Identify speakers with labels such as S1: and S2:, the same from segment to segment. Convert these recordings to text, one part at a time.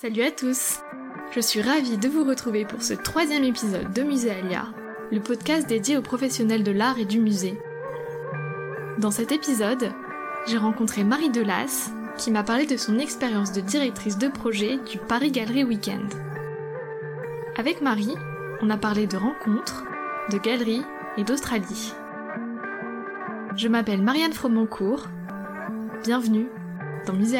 S1: Salut à tous Je suis ravie de vous retrouver pour ce troisième épisode de Musée Alia, le podcast dédié aux professionnels de l'art et du musée. Dans cet épisode, j'ai rencontré Marie Delas, qui m'a parlé de son expérience de directrice de projet du Paris Galerie Weekend. Avec Marie, on a parlé de rencontres, de galeries et d'Australie. Je m'appelle Marianne Fromencourt. Bienvenue dans Musée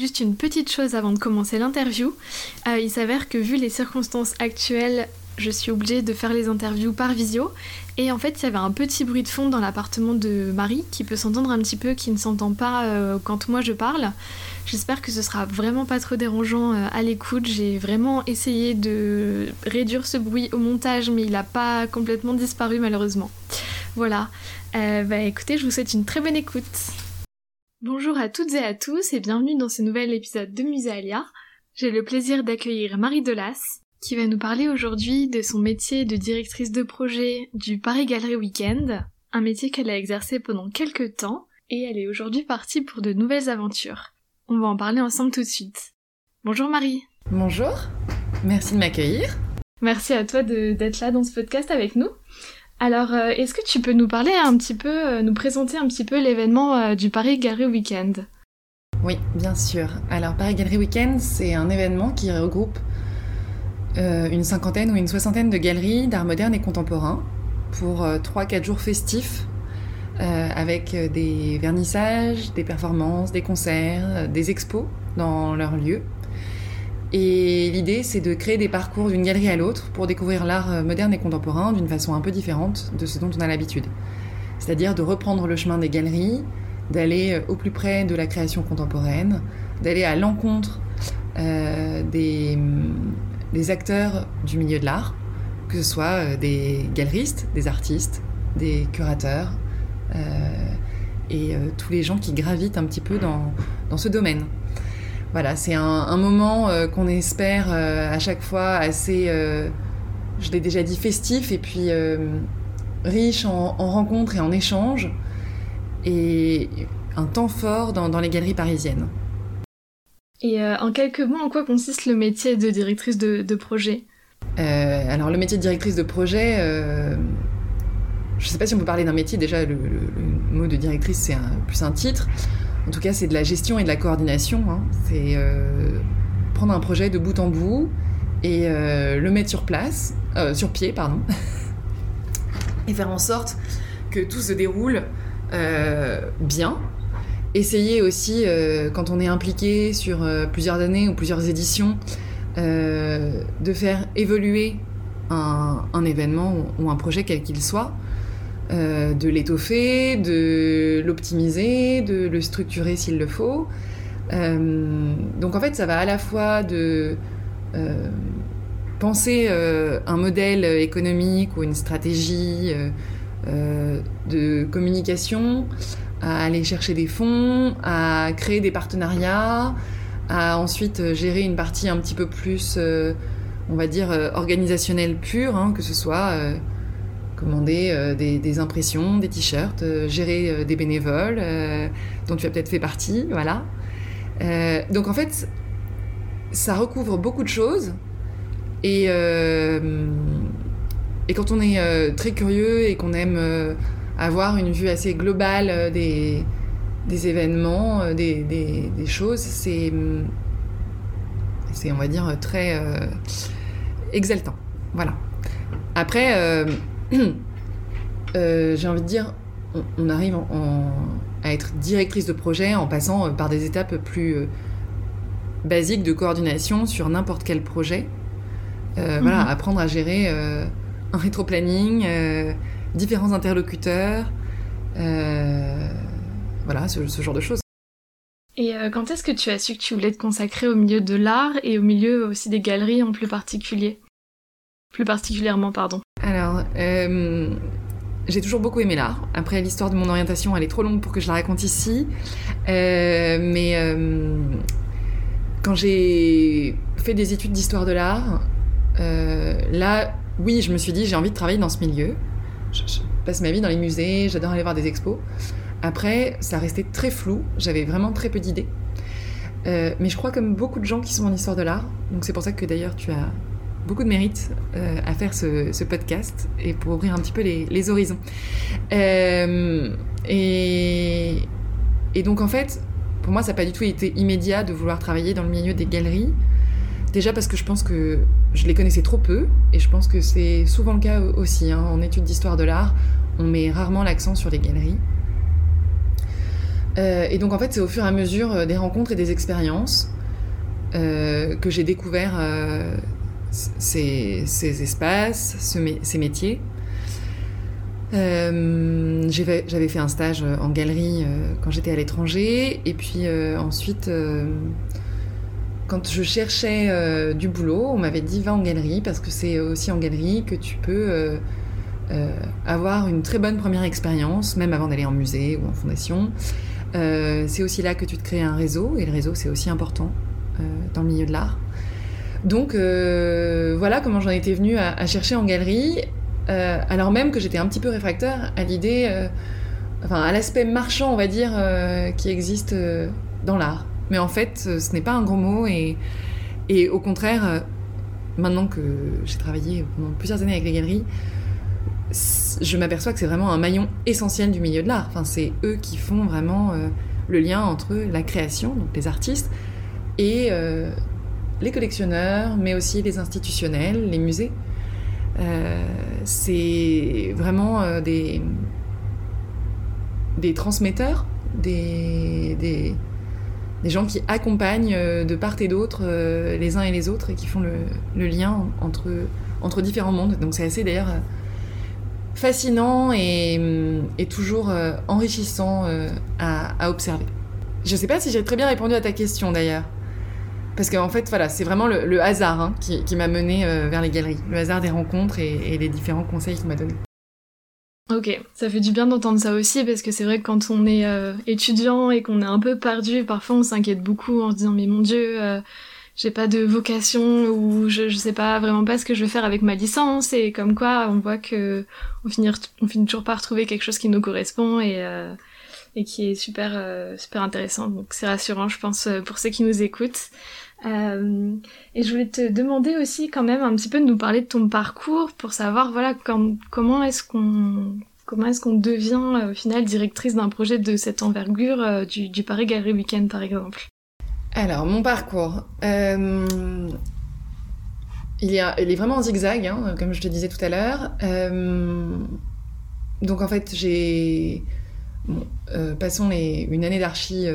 S1: Juste une petite chose avant de commencer l'interview. Euh, il s'avère que vu les circonstances actuelles, je suis obligée de faire les interviews par visio. Et en fait, il y avait un petit bruit de fond dans l'appartement de Marie qui peut s'entendre un petit peu, qui ne s'entend pas euh, quand moi je parle. J'espère que ce sera vraiment pas trop dérangeant euh, à l'écoute. J'ai vraiment essayé de réduire ce bruit au montage, mais il n'a pas complètement disparu malheureusement. Voilà. bah écoutez, je vous souhaite une très bonne écoute. Bonjour à toutes et à tous et bienvenue dans ce nouvel épisode de Musalia. J'ai le plaisir d'accueillir Marie Delas qui va nous parler aujourd'hui de son métier de directrice de projet du Paris Galerie Weekend, un métier qu'elle a exercé pendant quelques temps et elle est aujourd'hui partie pour de nouvelles aventures. On va en parler ensemble tout de suite. Bonjour Marie.
S2: Bonjour, merci de m'accueillir.
S1: Merci à toi d'être là dans ce podcast avec nous. Alors, euh, est-ce que tu peux nous parler un petit peu, euh, nous présenter un petit peu l'événement euh, du Paris Galerie Weekend?
S2: Oui, bien sûr. Alors, Paris Galerie Weekend, c'est un événement qui regroupe une cinquantaine ou une soixantaine de galeries d'art moderne et contemporain pour 3-4 jours festifs avec des vernissages, des performances, des concerts, des expos dans leur lieu. Et l'idée, c'est de créer des parcours d'une galerie à l'autre pour découvrir l'art euh, moderne et contemporain d'une façon un peu différente de ce dont on a l'habitude. C'est-à-dire de reprendre le chemin des galeries, d'aller euh, au plus près de la création contemporaine, d'aller à l'encontre euh, des, des, acteurs du milieu de l'art, que ce soit des galeristes, des artistes, des curateurs et tous les gens qui gravitent un petit peu dans ce domaine voilà, c'est un, moment euh, qu'on espère euh, à chaque fois assez, euh, je l'ai déjà dit, festif et puis riche en, rencontres et en échanges et un temps fort dans, les galeries parisiennes.
S1: Et en quelques mots, en quoi consiste le métier de directrice de, projet?
S2: Alors le métier de directrice de projet, je ne sais pas si on peut parler d'un métier, déjà le, mot de directrice c'est plus un titre. En tout cas, c'est de la gestion et de la coordination. Hein. C'est euh, prendre un projet de bout en bout et euh, le mettre sur place, euh, sur pied, pardon, et faire en sorte que tout se déroule bien. Essayer aussi, quand on est impliqué sur plusieurs années ou plusieurs éditions, de faire évoluer un, un événement ou un projet quel qu'il soit euh, de l'étoffer, de l'optimiser, de le structurer s'il le faut. Euh, donc en fait, ça va à la fois de euh, penser un modèle économique ou une stratégie de communication, à aller chercher des fonds, à créer des partenariats, à ensuite gérer une partie un petit peu plus, on va dire, organisationnelle pure, hein, que ce soit commander euh, des, impressions, des t-shirts, euh, gérer euh, des bénévoles dont tu as peut-être fait partie, voilà. donc en fait, ça recouvre beaucoup de choses et, et quand on est très curieux et qu'on aime avoir une vue assez globale des, des événements, des, des, choses, c'est, c'est, on va dire, très exaltant. Voilà. Après, j'ai envie de dire, on, arrive à être directrice de projet en passant euh, par des étapes plus euh, basiques de coordination sur n'importe quel projet. Voilà, mhm. apprendre à gérer un rétro-planning, différents interlocuteurs, voilà, ce, ce, genre de choses.
S1: Et quand est-ce que tu as su que tu voulais te consacrer au milieu de l'art et au milieu aussi des galeries en plus particulier? Plus particulièrement, pardon.
S2: Alors, euh, j'ai toujours beaucoup aimé l'art. Après, l'histoire de mon orientation, elle est trop longue pour que je la raconte ici. Euh, mais euh, quand j'ai fait des études d'histoire de l'art, là, oui, je me suis dit, j'ai envie de travailler dans ce milieu. je, passe ma vie dans les musées, j'adore aller voir des expos. Après, ça restait très flou, j'avais vraiment très peu d'idées. Mais je crois comme beaucoup de gens qui sont en histoire de l'art, donc c'est pour ça que d'ailleurs tu as beaucoup de mérite euh, à faire ce, podcast et pour ouvrir un petit peu les, horizons. Euh, et, donc en fait, pour moi, ça n'a pas du tout été immédiat de vouloir travailler dans le milieu des galeries. Déjà parce que je pense que je les connaissais trop peu, et je pense que c'est souvent le cas aussi. Hein. en études d'histoire de l'art, on met rarement l'accent sur les galeries. Euh, et donc en fait, c'est au fur et à mesure des rencontres et des expériences que j'ai découvert ces, espaces, ces métiers. J'avais fait un stage en galerie quand j'étais à l'étranger, et puis ensuite, quand je cherchais du boulot, on m'avait dit va en galerie parce que c'est aussi en galerie que tu peux avoir une très bonne première expérience, même avant d'aller en musée ou en fondation. Euh, c'est aussi là que tu te crées un réseau, et le réseau c'est aussi important euh, dans le milieu de l'art. Donc euh, voilà comment j'en étais venue à, chercher en galerie, alors même que j'étais un petit peu réfractaire à l'idée, enfin à l'aspect marchand on va dire, qui existe dans l'art. Mais en fait ce n'est pas un gros mot et, et au contraire, maintenant que j'ai travaillé pendant plusieurs années avec les galeries, je m'aperçois que c'est vraiment un maillon essentiel du milieu de l'art. Enfin, c'est eux qui font vraiment euh, le lien entre la création, donc les artistes, et euh, les collectionneurs, mais aussi les institutionnels, les musées. Euh, c'est vraiment des, des transmetteurs, des, des, gens qui accompagnent de part et d'autre les uns et les autres et qui font le, lien entre, entre différents mondes. Donc c'est assez d'ailleurs fascinant et, toujours euh, enrichissant euh, à, observer. Je ne sais pas si j'ai très bien répondu à ta question d'ailleurs. Parce qu'en fait, voilà, c'est vraiment le, hasard hein, qui, m'a mené euh, vers les galeries. Le hasard des rencontres et, les différents conseils qu'il m'a donnés.
S1: Ok, ça fait du bien d'entendre ça aussi parce que c'est vrai que quand on est étudiant et qu'on est un peu perdu, parfois on s'inquiète beaucoup en se disant mais mon dieu, j'ai pas de vocation ou je, je sais pas vraiment pas ce que je vais faire avec ma licence et comme quoi on voit que on finit, toujours par retrouver quelque chose qui nous correspond et, euh, et qui est super, euh, super intéressant. Donc c'est rassurant, je pense, euh, pour ceux qui nous écoutent. Euh, et je voulais te demander aussi quand même un petit peu de nous parler de ton parcours pour savoir voilà comment est-ce qu'on comment est-ce qu'on devient au final directrice d'un projet de cette envergure du, du Paris Gallery Weekend par exemple.
S2: Alors, mon parcours. Il, est vraiment en zigzag, hein, comme je te disais tout à l'heure. Donc, en fait, j'ai. Euh, passons une année d'archi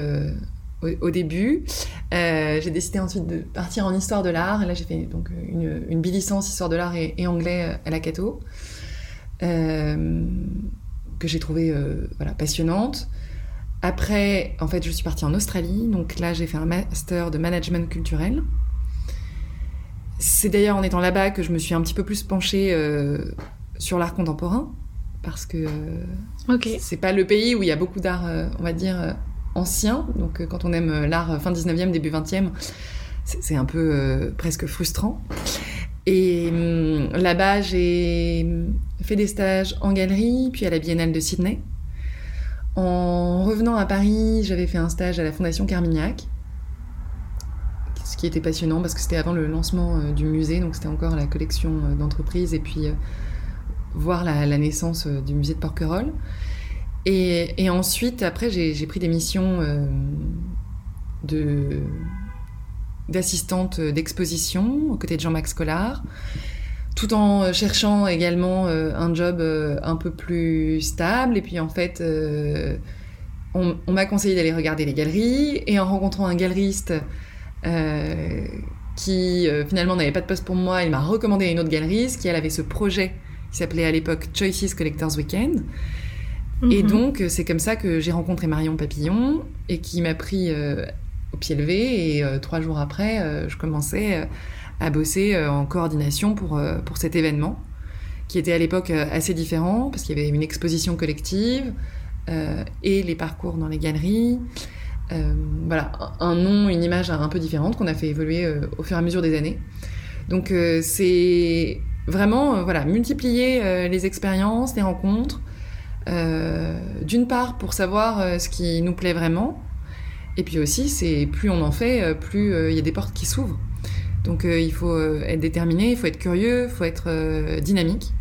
S2: au, début. j'ai décidé ensuite de partir en histoire de l'art. Là, j'ai fait donc une, une bilicence histoire de l'art et, anglais à la Cato, que j'ai trouvé voilà, passionnante. Après, en fait, je suis partie en Australie. Donc là, j'ai fait un master de management culturel. C'est d'ailleurs en étant là-bas que je me suis un petit peu plus penchée euh, sur l'art contemporain. Parce que euh, c'est pas le pays où il y a beaucoup d'art, euh, on va dire, ancien. Donc quand on aime l'art fin 19e, début 20e, c'est un peu presque frustrant. Et hum, là-bas, j'ai fait des stages en galerie, puis à la Biennale de Sydney. En revenant à Paris, j'avais fait un stage à la Fondation Carmignac, ce qui était passionnant parce que c'était avant le lancement euh, du musée, donc c'était encore la collection euh, d'entreprises et puis euh, voir la, naissance du musée de Porquerolles. Et, ensuite, après, j'ai pris des missions de d'assistante d'exposition aux côtés de Jean-Max Collard tout en euh, cherchant également euh, un job euh, un peu plus stable. Et puis en fait, on, m'a conseillé d'aller regarder les galeries. Et en rencontrant un galeriste qui finalement n'avait pas de poste pour moi, il m'a recommandé une autre galeriste qui elle avait ce projet qui s'appelait à l'époque Choices Collectors Weekend. Et mhm. donc c'est comme ça que j'ai rencontré Marion Papillon et qui m'a pris au pied levé. Et trois jours après, je commençais à bosser euh, en coordination pour, euh, pour cet événement, qui était à l'époque euh, assez différent, parce qu'il y avait une exposition collective et les parcours dans les galeries. voilà, un nom, une image un peu différente qu'on a fait évoluer au fur et à mesure des années. Donc c'est vraiment, voilà, multiplier les expériences, les rencontres. D'une part, pour savoir ce qui nous plaît vraiment. Et puis aussi, c'est plus on en fait, plus il y a des portes qui s'ouvrent. Donc il faut être déterminé, il faut être curieux, il faut être dynamique.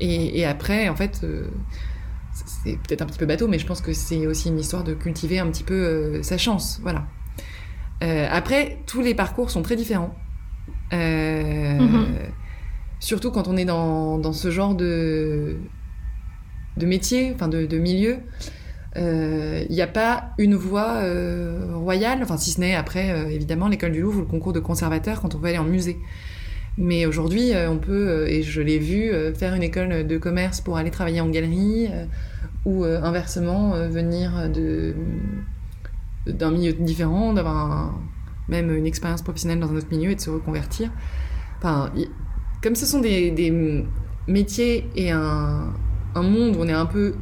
S2: Et, après, en fait, c'est peut-être un petit peu bateau, mais je pense que c'est aussi une histoire de cultiver un petit peu euh, sa chance. Voilà. Euh, après, tous les parcours sont très différents. Euh, mhm. Surtout quand on est dans, dans ce genre de, de métier, enfin de, de milieu. Il n'y a pas une voie royale, enfin si ce n'est après, évidemment, l'école du Louvre ou le concours de conservateur quand on veut aller en musée. Mais aujourd'hui, on peut, et je l'ai vu, faire une école de commerce pour aller travailler en galerie, ou euh, inversement euh, venir de d'un milieu différent, d'avoir même une expérience professionnelle dans un autre milieu et de se reconvertir. Enfin, comme ce sont des, métiers et un, monde où on est un peu,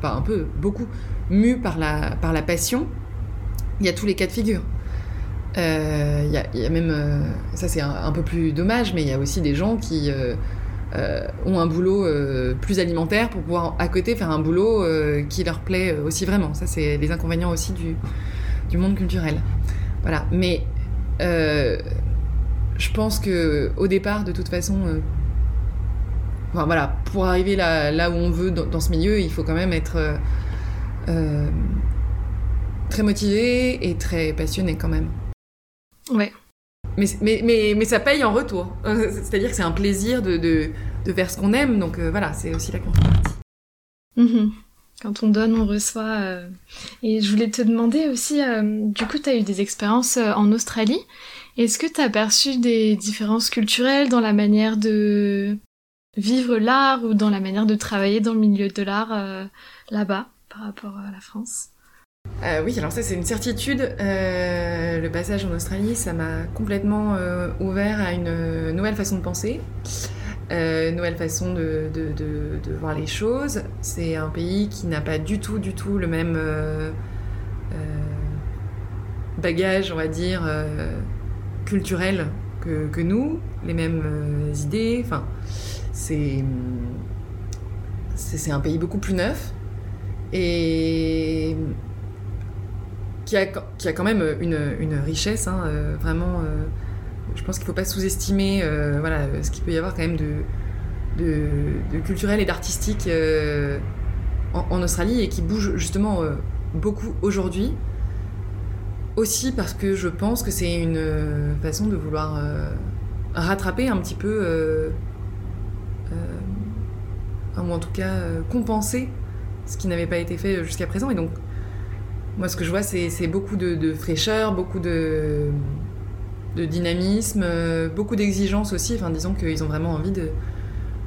S2: pas un peu, beaucoup mu par la, passion, il y a tous les cas de figure. Euh, il y, y, a même, ça c'est un, peu plus dommage, mais il y a aussi des gens qui euh, ont un boulot euh, plus alimentaire pour pouvoir à côté faire un boulot euh, qui leur plaît aussi vraiment. Ça, c'est les inconvénients aussi du monde culturel. Voilà. Mais je pense que au départ, de toute façon, enfin, voilà, pour arriver là, là, où on veut dans, dans, ce milieu, il faut quand même être très motivé et très passionné quand même.
S1: Ouais.
S2: Mais, mais, mais, mais, ça paye en retour. Euh, c'est-à-dire que c'est un plaisir de, de, de faire ce qu'on aime, donc euh, voilà, c'est aussi la contrepartie.
S1: Mhm. Quand on donne, on reçoit. Euh. Et je voulais te demander aussi, du coup, tu as eu des expériences en Australie. Est-ce que tu as perçu des différences culturelles dans la manière de vivre l'art ou dans la manière de travailler dans le milieu de l'art là-bas par rapport à la France?
S2: Euh, oui, alors ça c'est une certitude. Euh, le passage en Australie, ça m'a complètement euh, ouvert à une nouvelle façon de penser, une nouvelle façon de, voir les choses. C'est un pays qui n'a pas du tout, du tout le même bagage, on va dire, culturel que, nous, les mêmes idées. Enfin, c'est un pays beaucoup plus neuf. Et qui a, qui a quand même une, richesse, hein, euh, vraiment. Euh, je pense qu'il ne faut pas sous-estimer euh, voilà, ce qu'il peut y avoir quand même de, de, de culturel et d'artistique en, en, Australie et qui bouge justement beaucoup aujourd'hui. Aussi parce que je pense que c'est une façon de vouloir rattraper un petit peu, ou en tout cas compenser ce qui n'avait pas été fait jusqu'à présent. Et donc moi, ce que je vois, c'est beaucoup de, fraîcheur, beaucoup de, dynamisme, euh, beaucoup d'exigence aussi. Enfin, disons qu'ils ont vraiment envie de,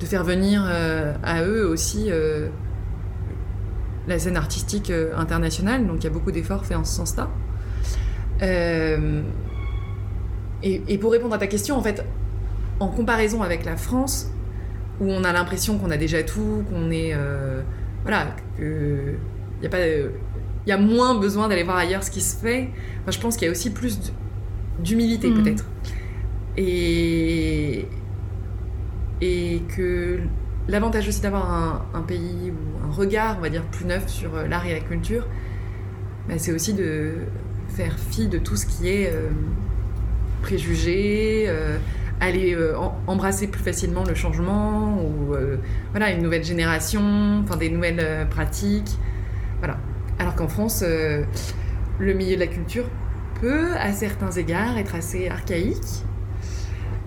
S2: faire venir euh, à eux aussi euh, la scène artistique internationale. Donc, il y a beaucoup d'efforts faits en ce sens-là. Et, pour répondre à ta question, en fait, en comparaison avec la France, où on a l'impression qu'on a déjà tout, qu'on est. voilà, il y a moins besoin d'aller voir ailleurs ce qui se fait. Je pense qu'il y a aussi plus d'humilité mm. peut-être. Et, et que l'avantage aussi d'avoir un, pays ou un regard, on va dire, plus neuf sur euh, l'art et la culture, bah, c'est aussi de faire fi de tout ce qui est euh, préjugé, euh, aller embrasser plus facilement le changement ou voilà une nouvelle génération, enfin des nouvelles pratiques, voilà. Alors qu'en France, le milieu de la culture peut, à certains égards, être assez archaïque.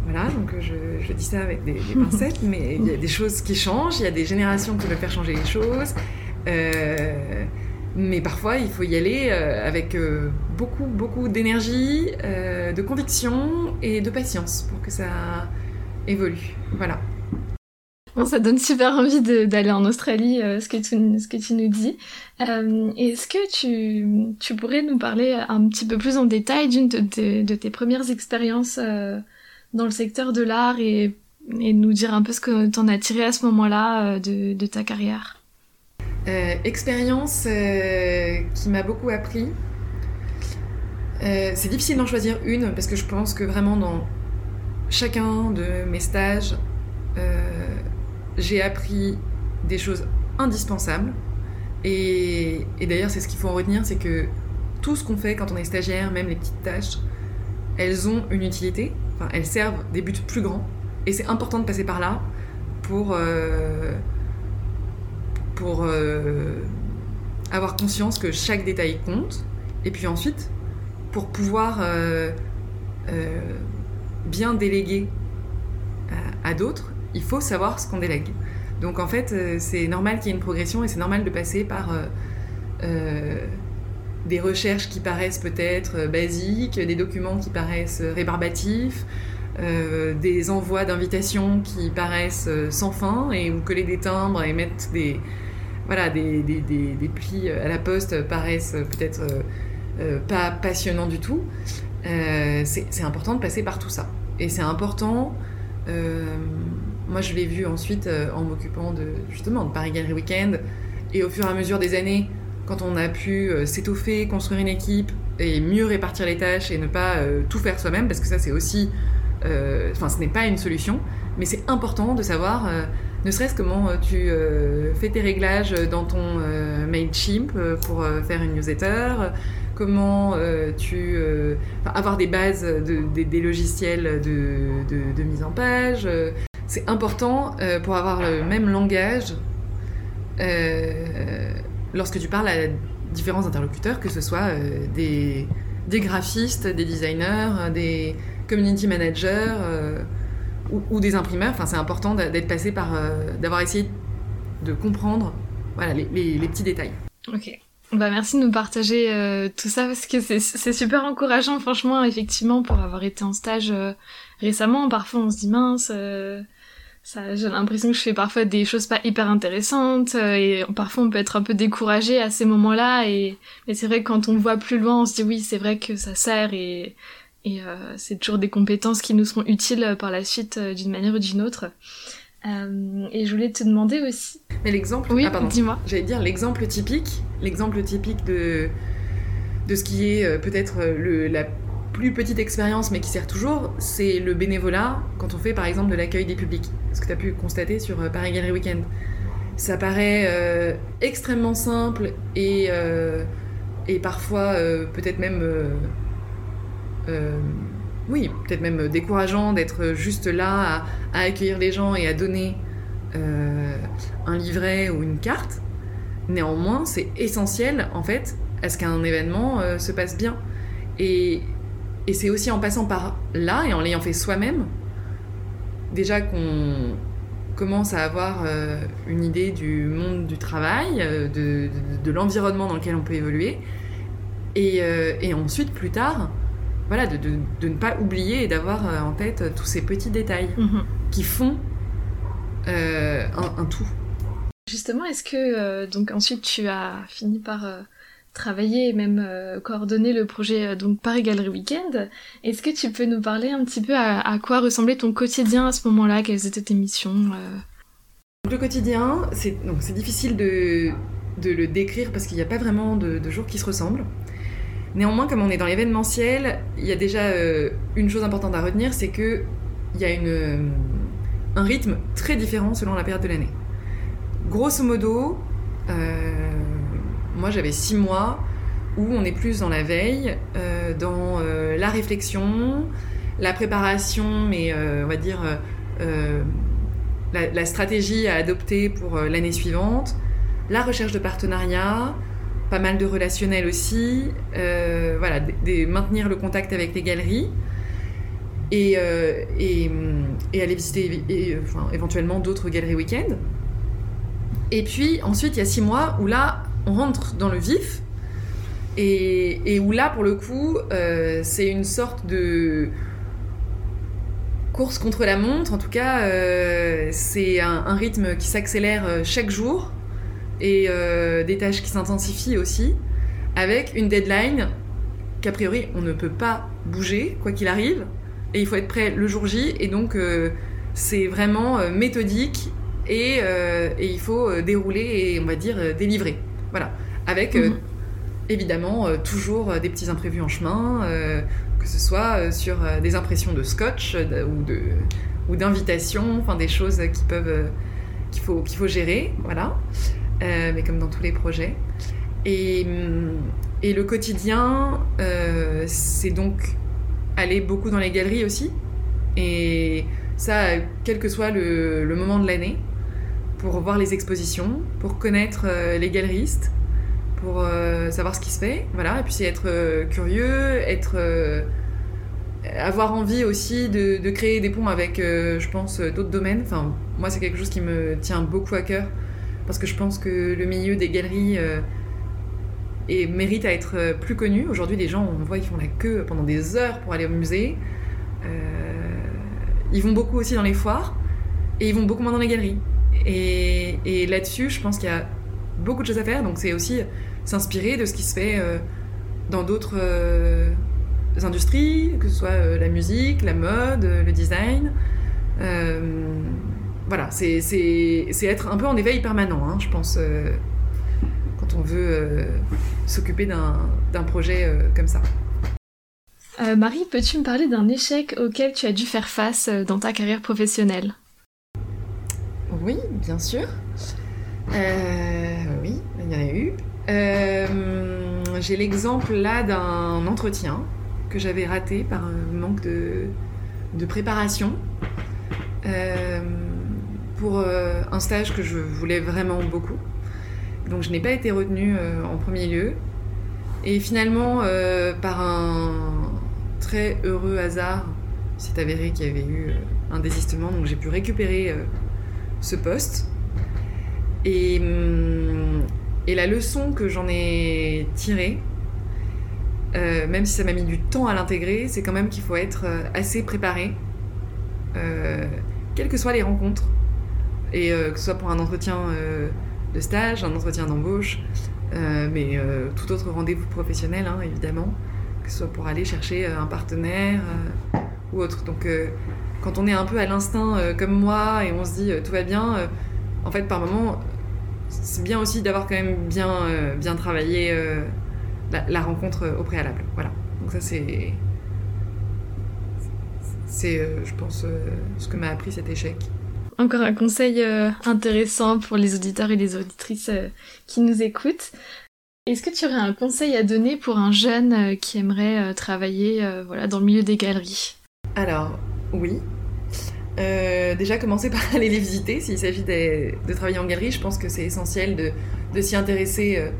S2: Voilà, donc je, dis ça avec des, pincettes, mais il y a des choses qui changent, il y a des générations qui veulent faire changer les choses. Euh, mais parfois, il faut y aller euh, avec beaucoup, beaucoup d'énergie, de conviction et de patience pour que ça évolue. Voilà.
S1: Ça donne super envie d'aller en Australie, euh, ce, que tu, nous dis. Euh, Est-ce que tu, pourrais nous parler un petit peu plus en détail d'une de, tes premières expériences euh, dans le secteur de l'art et, nous dire un peu ce que t'en as tiré à ce moment-là de, ta carrière?
S2: Expérience qui m'a beaucoup appris. c'est difficile d'en choisir une parce que je pense que vraiment dans chacun de mes stages, j'ai appris des choses indispensables. Et, d'ailleurs, c'est ce qu'il faut en retenir, c'est que tout ce qu'on fait quand on est stagiaire, même les petites tâches, elles ont une utilité, enfin, elles servent des buts plus grands. Et c'est important de passer par là pour, euh, pour euh, avoir conscience que chaque détail compte. Et puis ensuite, pour pouvoir euh, bien déléguer à, d'autres, il faut savoir ce qu'on délègue. Donc en fait, c'est normal qu'il y ait une progression et c'est normal de passer par des recherches qui paraissent peut-être basiques, des documents qui paraissent rébarbatifs, euh, des envois d'invitations qui paraissent euh, sans fin et où coller des timbres et mettre des, voilà, des, des, des, plis à la poste paraissent peut-être euh, pas passionnants du tout. c'est important de passer par tout ça. Et c'est important, moi je l'ai vu ensuite en m'occupant justement de Paris Gallery Weekend et au fur et à mesure des années, quand on a pu s'étoffer, construire une équipe et mieux répartir les tâches et ne pas tout faire soi-même, parce que ça c'est aussi euh, enfin, ce n'est pas une solution, mais c'est important de savoir, euh, ne serait-ce comment euh, tu fais tes réglages dans ton Mailchimp pour faire une newsletter, comment tu avoir des bases des logiciels de, mise en page. C'est important pour avoir le même langage lorsque tu parles à différents interlocuteurs, que ce soit des, des graphistes, des designers, des, community manager euh, ou, des imprimeurs. Enfin, c'est important d'être passé par, euh, d'avoir essayé de comprendre, voilà, les, petits détails.
S1: Ok. Bah merci de nous partager euh, tout ça parce que c'est super encourageant franchement effectivement pour avoir été en stage récemment parfois on se dit mince ça j'ai l'impression que je fais parfois des choses pas hyper intéressantes et parfois on peut être un peu découragé à ces moments-là et mais c'est vrai que quand on voit plus loin on se dit oui c'est vrai que ça sert et et euh, c'est toujours des compétences qui nous seront utiles euh, par la suite euh, d'une manière ou d'une autre. et je voulais te demander aussi.
S2: Mais l'exemple.
S1: Oui,
S2: ah, pardon.
S1: dis-moi.
S2: J'allais dire l'exemple typique, l'exemple typique de de ce qui est peut-être la plus petite expérience, mais qui sert toujours, c'est le bénévolat quand on fait par exemple de l'accueil des publics. Ce que tu as pu constater sur Paris Gallery Weekend. Ça paraît extrêmement simple et, et parfois peut-être même euh, oui, peut-être même décourageant d'être juste là à, accueillir les gens et à donner euh, un livret ou une carte. Néanmoins, c'est essentiel en fait à ce qu'un événement euh, se passe bien. Et, et c'est aussi en passant par là et en l'ayant fait soi-même, déjà qu'on commence à avoir une idée du monde du travail, de, de, l'environnement dans lequel on peut évoluer. Et, et ensuite, plus tard, voilà, de, de, ne pas oublier et d'avoir euh, en tête euh, tous ces petits détails mhm. qui font euh, un, tout.
S1: Justement, est-ce que donc ensuite tu as fini par travailler et même coordonner le projet donc Paris Gallery Weekend Est-ce que tu peux nous parler un petit peu à, quoi ressemblait ton quotidien à ce moment-là? Quelles étaient tes missions
S2: Le quotidien, c'est difficile de, le décrire parce qu'il n'y a pas vraiment de, jours qui se ressemblent. Néanmoins, comme on est dans l'événementiel, il y a déjà euh, une chose importante à retenir, c'est qu'il y a euh, un rythme très différent selon la période de l'année. Grosso modo, euh, moi j'avais six mois où on est plus dans la veille, dans la réflexion, la préparation, mais on va dire la, stratégie à adopter pour l'année suivante, la recherche de partenariats, pas mal de relationnel aussi, euh, voilà, maintenir le contact avec les galeries et, euh, aller visiter éventuellement d'autres galeries week-end. Et puis ensuite, il y a six mois où là, on rentre dans le vif et, où là, pour le coup, euh, c'est une sorte de course contre la montre. En tout cas, c'est un, rythme qui s'accélère chaque jour et euh, des tâches qui s'intensifient aussi, avec une deadline qu'a priori on ne peut pas bouger, quoi qu'il arrive, et il faut être prêt le jour J, et donc euh, c'est vraiment euh, méthodique, et, il faut dérouler et on va dire délivrer. Voilà. Avec mhm. évidemment toujours des petits imprévus en chemin, que ce soit sur des impressions de scotch ou de ou d'invitations, enfin des choses qui peuvent qu'il faut qu'il faut gérer, voilà. mais comme dans tous les projets. Et, hum, et le quotidien, c'est donc aller beaucoup dans les galeries aussi. Et ça, quel que soit le, le moment de l'année, pour voir les expositions, pour connaître les galeristes, pour euh, savoir ce qui se fait. Voilà. Et puis c'est être euh, curieux, être euh, avoir envie aussi de, créer des ponts avec, je pense, d'autres domaines. Enfin, moi, c'est quelque chose qui me tient beaucoup à cœur parce que je pense que le milieu des galeries et mérite à être plus connu. Aujourd'hui, les gens, on voit, ils font la queue pendant des heures pour aller au musée. ils vont beaucoup aussi dans les foires et ils vont beaucoup moins dans les galeries. Et, là-dessus, je pense qu'il y a beaucoup de choses à faire. Donc c'est aussi s'inspirer de ce qui se fait euh, dans d'autres euh, industries, que ce soit euh, la musique, la mode, le design. voilà, c'est être un peu en éveil permanent, hein, je pense, quand on veut s'occuper d'un projet comme ça.
S1: Marie, peux-tu me parler d'un échec auquel tu as dû faire face dans ta carrière professionnelle?
S2: Oui, bien sûr. oui, il y en a eu. Euh, j'ai l'exemple là d'un entretien que j'avais raté par un manque de, préparation euh, pour euh, un stage que je voulais vraiment beaucoup. Donc je n'ai pas été retenue en premier lieu. Et finalement, par un très heureux hasard, il s'est avéré qu'il y avait eu un désistement, donc j'ai pu récupérer ce poste. Et, hum, et la leçon que j'en ai tirée, euh, même si ça m'a mis du temps à l'intégrer, c'est quand même qu'il faut être euh, assez préparé, euh, quelles que soient les rencontres, et que ce soit pour un entretien de stage, un entretien d'embauche, mais tout autre rendez-vous professionnel, hein, évidemment, que ce soit pour aller chercher un partenaire ou autre. Donc, quand on est un peu à l'instinct comme moi et on se dit tout va bien, en fait, par moment, c'est bien aussi d'avoir quand même bien, euh, bien travaillé euh, la, rencontre au préalable. Voilà. Donc ça c'est c'est euh, je pense ce que m'a appris cet échec.
S1: Encore un conseil intéressant pour les auditeurs et les auditrices qui nous écoutent. Est-ce que tu aurais un conseil à donner pour un jeune qui aimerait travailler voilà, dans le milieu des galeries?
S2: Alors, oui, euh, déjà, commencer par aller les visiter. S'il s'agit de, travailler en galerie, je pense que c'est essentiel de, s'y intéresser euh,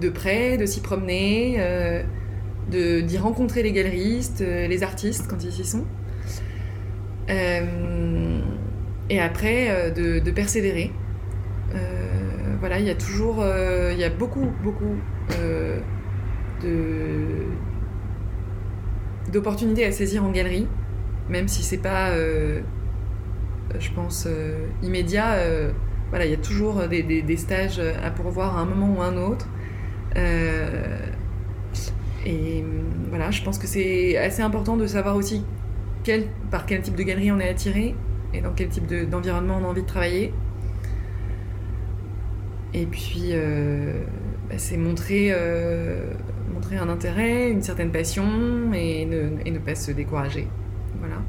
S2: de près, de s'y promener, euh, d'y rencontrer les galeristes, les artistes quand ils y sont. et après, de, persévérer. voilà, il y a toujours, il y a beaucoup, beaucoup d'opportunités à saisir en galerie, même si c'est pas je pense, euh, immédiat. Euh, il y a toujours des, stages à pourvoir à un moment ou à un autre. Euh, et voilà, je pense que c'est assez important de savoir aussi quel, par quel type de galerie on est attiré et dans quel type d'environnement on a envie de travailler. Et puis, bah, c'est montrer, un intérêt, une certaine passion et ne pas se décourager. Voilà.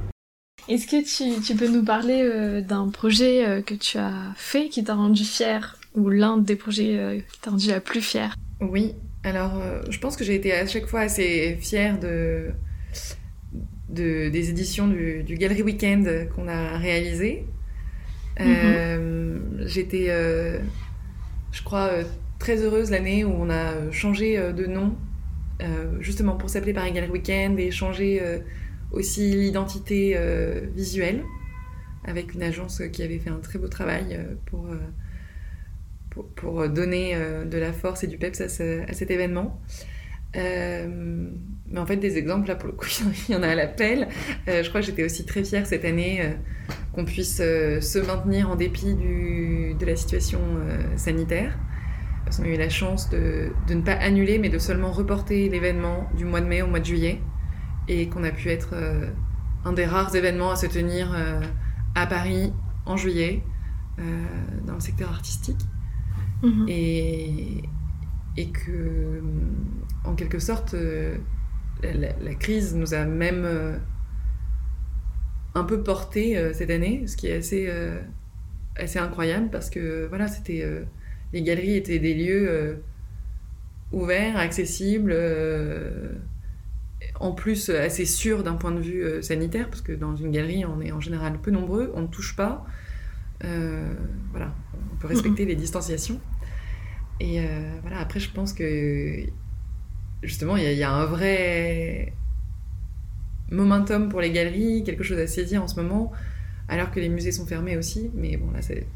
S1: Est-ce que tu, peux nous parler euh, d'un projet euh, que tu as fait qui t'a rendu fier ou l'un des projets euh, qui t'a rendu la plus fière?
S2: Oui, alors je pense que j'ai été à chaque fois assez fière de, des éditions du, du Galerie Weekend qu'on a réalisé. Mhm. J'étais, je crois, très heureuse l'année où on a changé de nom, justement pour s'appeler Paris Galerie Weekend et changer aussi l'identité euh, visuelle, avec une agence qui avait fait un très beau travail euh, pour, euh, pour, donner de la force et du peps à, cet événement. mais en fait, des exemples, là, pour le coup, il y en a à l'appel. je crois que j'étais aussi très fière cette année qu'on puisse se maintenir en dépit du, de la situation sanitaire. Parce qu'on a eu la chance de, de, ne pas annuler, mais de seulement reporter l'événement du mois de mai au mois de juillet et qu'on a pu être euh, un des rares événements à se tenir euh, à Paris en juillet euh, dans le secteur artistique. Mhm. Et, et que, en quelque sorte, la, crise nous a même un peu porté cette année, ce qui est assez, assez incroyable parce que voilà, c'était les galeries étaient des lieux ouverts, accessibles en plus assez sûrs d'un point de vue sanitaire, parce que dans une galerie, on est en général peu nombreux, on ne touche pas. voilà, on peut respecter les distanciations. Et voilà, après, je pense que justement, il y, a un vrai momentum pour les galeries, quelque chose à saisir en ce moment, alors que les musées sont fermés aussi. Mais bon, là, c'est.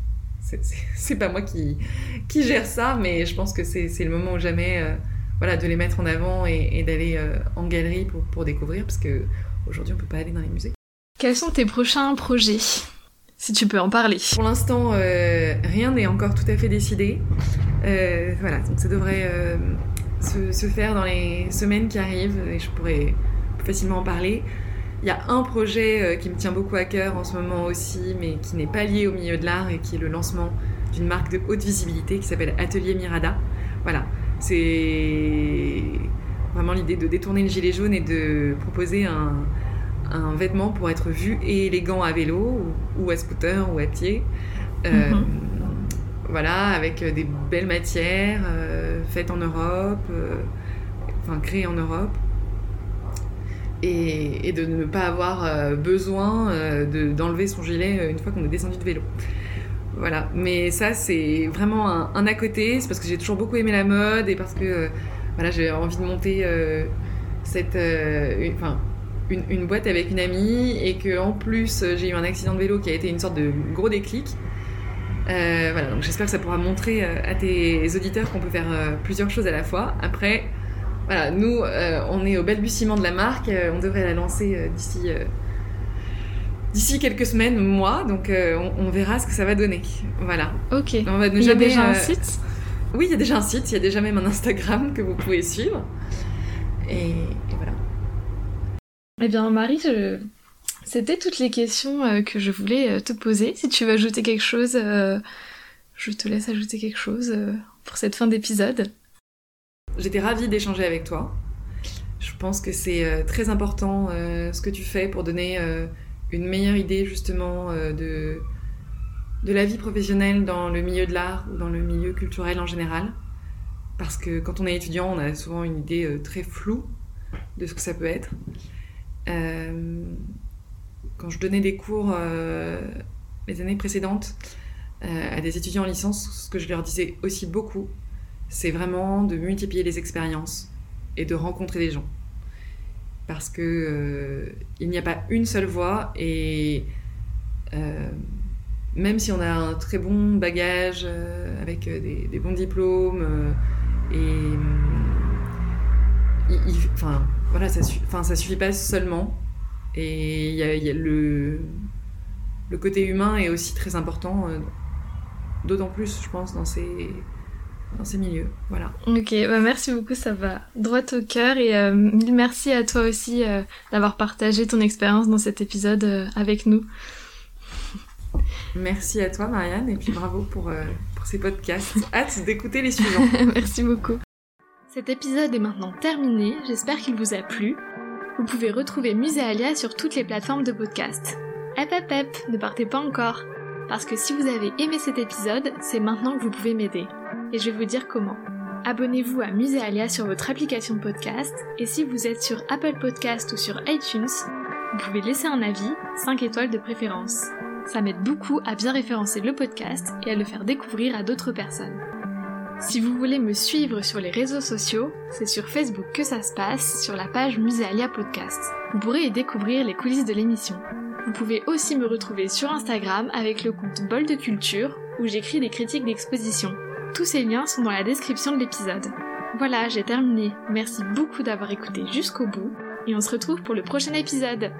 S2: C'est pas moi qui, qui gère ça, mais je pense que c'est le moment ou jamais euh, voilà, de les mettre en avant et, d'aller euh, en galerie pour, pour découvrir, parce qu'aujourd'hui, on peut pas aller dans les musées.
S1: Quels sont tes prochains projets si tu peux en parler?
S2: Pour l'instant, euh, rien n'est encore tout à fait décidé. voilà, donc ça devrait se, faire dans les semaines qui arrivent et je pourrais facilement en parler. Il y a un projet euh, qui me tient beaucoup à cœur en ce moment aussi, mais qui n'est pas lié au milieu de l'art et qui est le lancement d'une marque de haute visibilité qui s'appelle Atelier Mirada. Voilà, c'est vraiment l'idée de détourner le gilet jaune et de proposer un, vêtement pour être vu et élégant à vélo ou, à scooter ou à pied. Euh, mhm. Voilà, avec des belles matières, euh, faites en Europe, euh, enfin créées en Europe. Et, de ne pas avoir besoin d'enlever son gilet une fois qu'on est descendu de vélo. Voilà, mais ça c'est vraiment un, à côté, c'est parce que j'ai toujours beaucoup aimé la mode et parce que voilà, j'ai envie de monter cette, enfin, une, boîte avec une amie et que en plus j'ai eu un accident de vélo qui a été une sorte de gros déclic. Euh, voilà, donc j'espère que ça pourra montrer euh, à tes auditeurs qu'on peut faire euh, plusieurs choses à la fois. Après, voilà, nous, on est au balbutiement de la marque, on devrait la lancer d'ici d'ici quelques semaines, mois, donc on, verra ce que ça va donner. Voilà.
S1: Ok. On va il y a déjà un site
S2: Oui, il y a déjà un site, il y a déjà même un Instagram que vous pouvez suivre. Et, et voilà.
S1: Eh bien, Marie, je c'était toutes les questions euh, que je voulais euh, te poser. Si tu veux ajouter quelque chose, euh, je te laisse ajouter quelque chose pour cette fin d'épisode.
S2: J'étais ravie d'échanger avec toi. Je pense que c'est très important ce que tu fais pour donner une meilleure idée justement de, de la vie professionnelle dans le milieu de l'art ou dans le milieu culturel en général. Parce que quand on est étudiant, on a souvent une idée très floue de ce que ça peut être quand je donnais des cours euh, les années précédentes euh, à des étudiants en licence, ce que je leur disais aussi beaucoup, c'est vraiment de multiplier les expériences et de rencontrer des gens. Parce que euh, il n'y a pas une seule voie et même si on a un très bon bagage avec des, bons diplômes et enfin voilà ça, suffit pas seulement. Et il y a, le, le côté humain est aussi très important, euh, d'autant plus, je pense, dans ces, dans ces milieux. Voilà.
S1: Ok, bah merci beaucoup, ça va droit au cœur. Et euh, merci à toi aussi euh, d'avoir partagé ton expérience dans cet épisode avec nous.
S2: Merci à toi, Marianne, et puis bravo pour, pour ces podcasts. Hâte d'écouter les suivants.
S1: merci beaucoup. Cet épisode est maintenant terminé, j'espère qu'il vous a plu. Vous pouvez retrouver Muséalia sur toutes les plateformes de podcast. Hep hep hep, ne partez pas encore Parce que si vous avez aimé cet épisode, c'est maintenant que vous pouvez m'aider. Et je vais vous dire comment. Abonnez-vous à Muséalia sur votre application de podcast, et si vous êtes sur Apple Podcast ou sur iTunes, vous pouvez laisser un avis, 5 étoiles de préférence. Ça m'aide beaucoup à bien référencer le podcast et à le faire découvrir à d'autres personnes. Si vous voulez me suivre sur les réseaux sociaux, c'est sur Facebook que ça se passe, sur la page Muséalia Podcast. Vous pourrez y découvrir les coulisses de l'émission. Vous pouvez aussi me retrouver sur Instagram avec le compte Bol de Culture, où j'écris des critiques d'exposition. Tous ces liens sont dans la description de l'épisode. Voilà, j'ai terminé. Merci beaucoup d'avoir écouté jusqu'au bout, et on se retrouve pour le prochain épisode.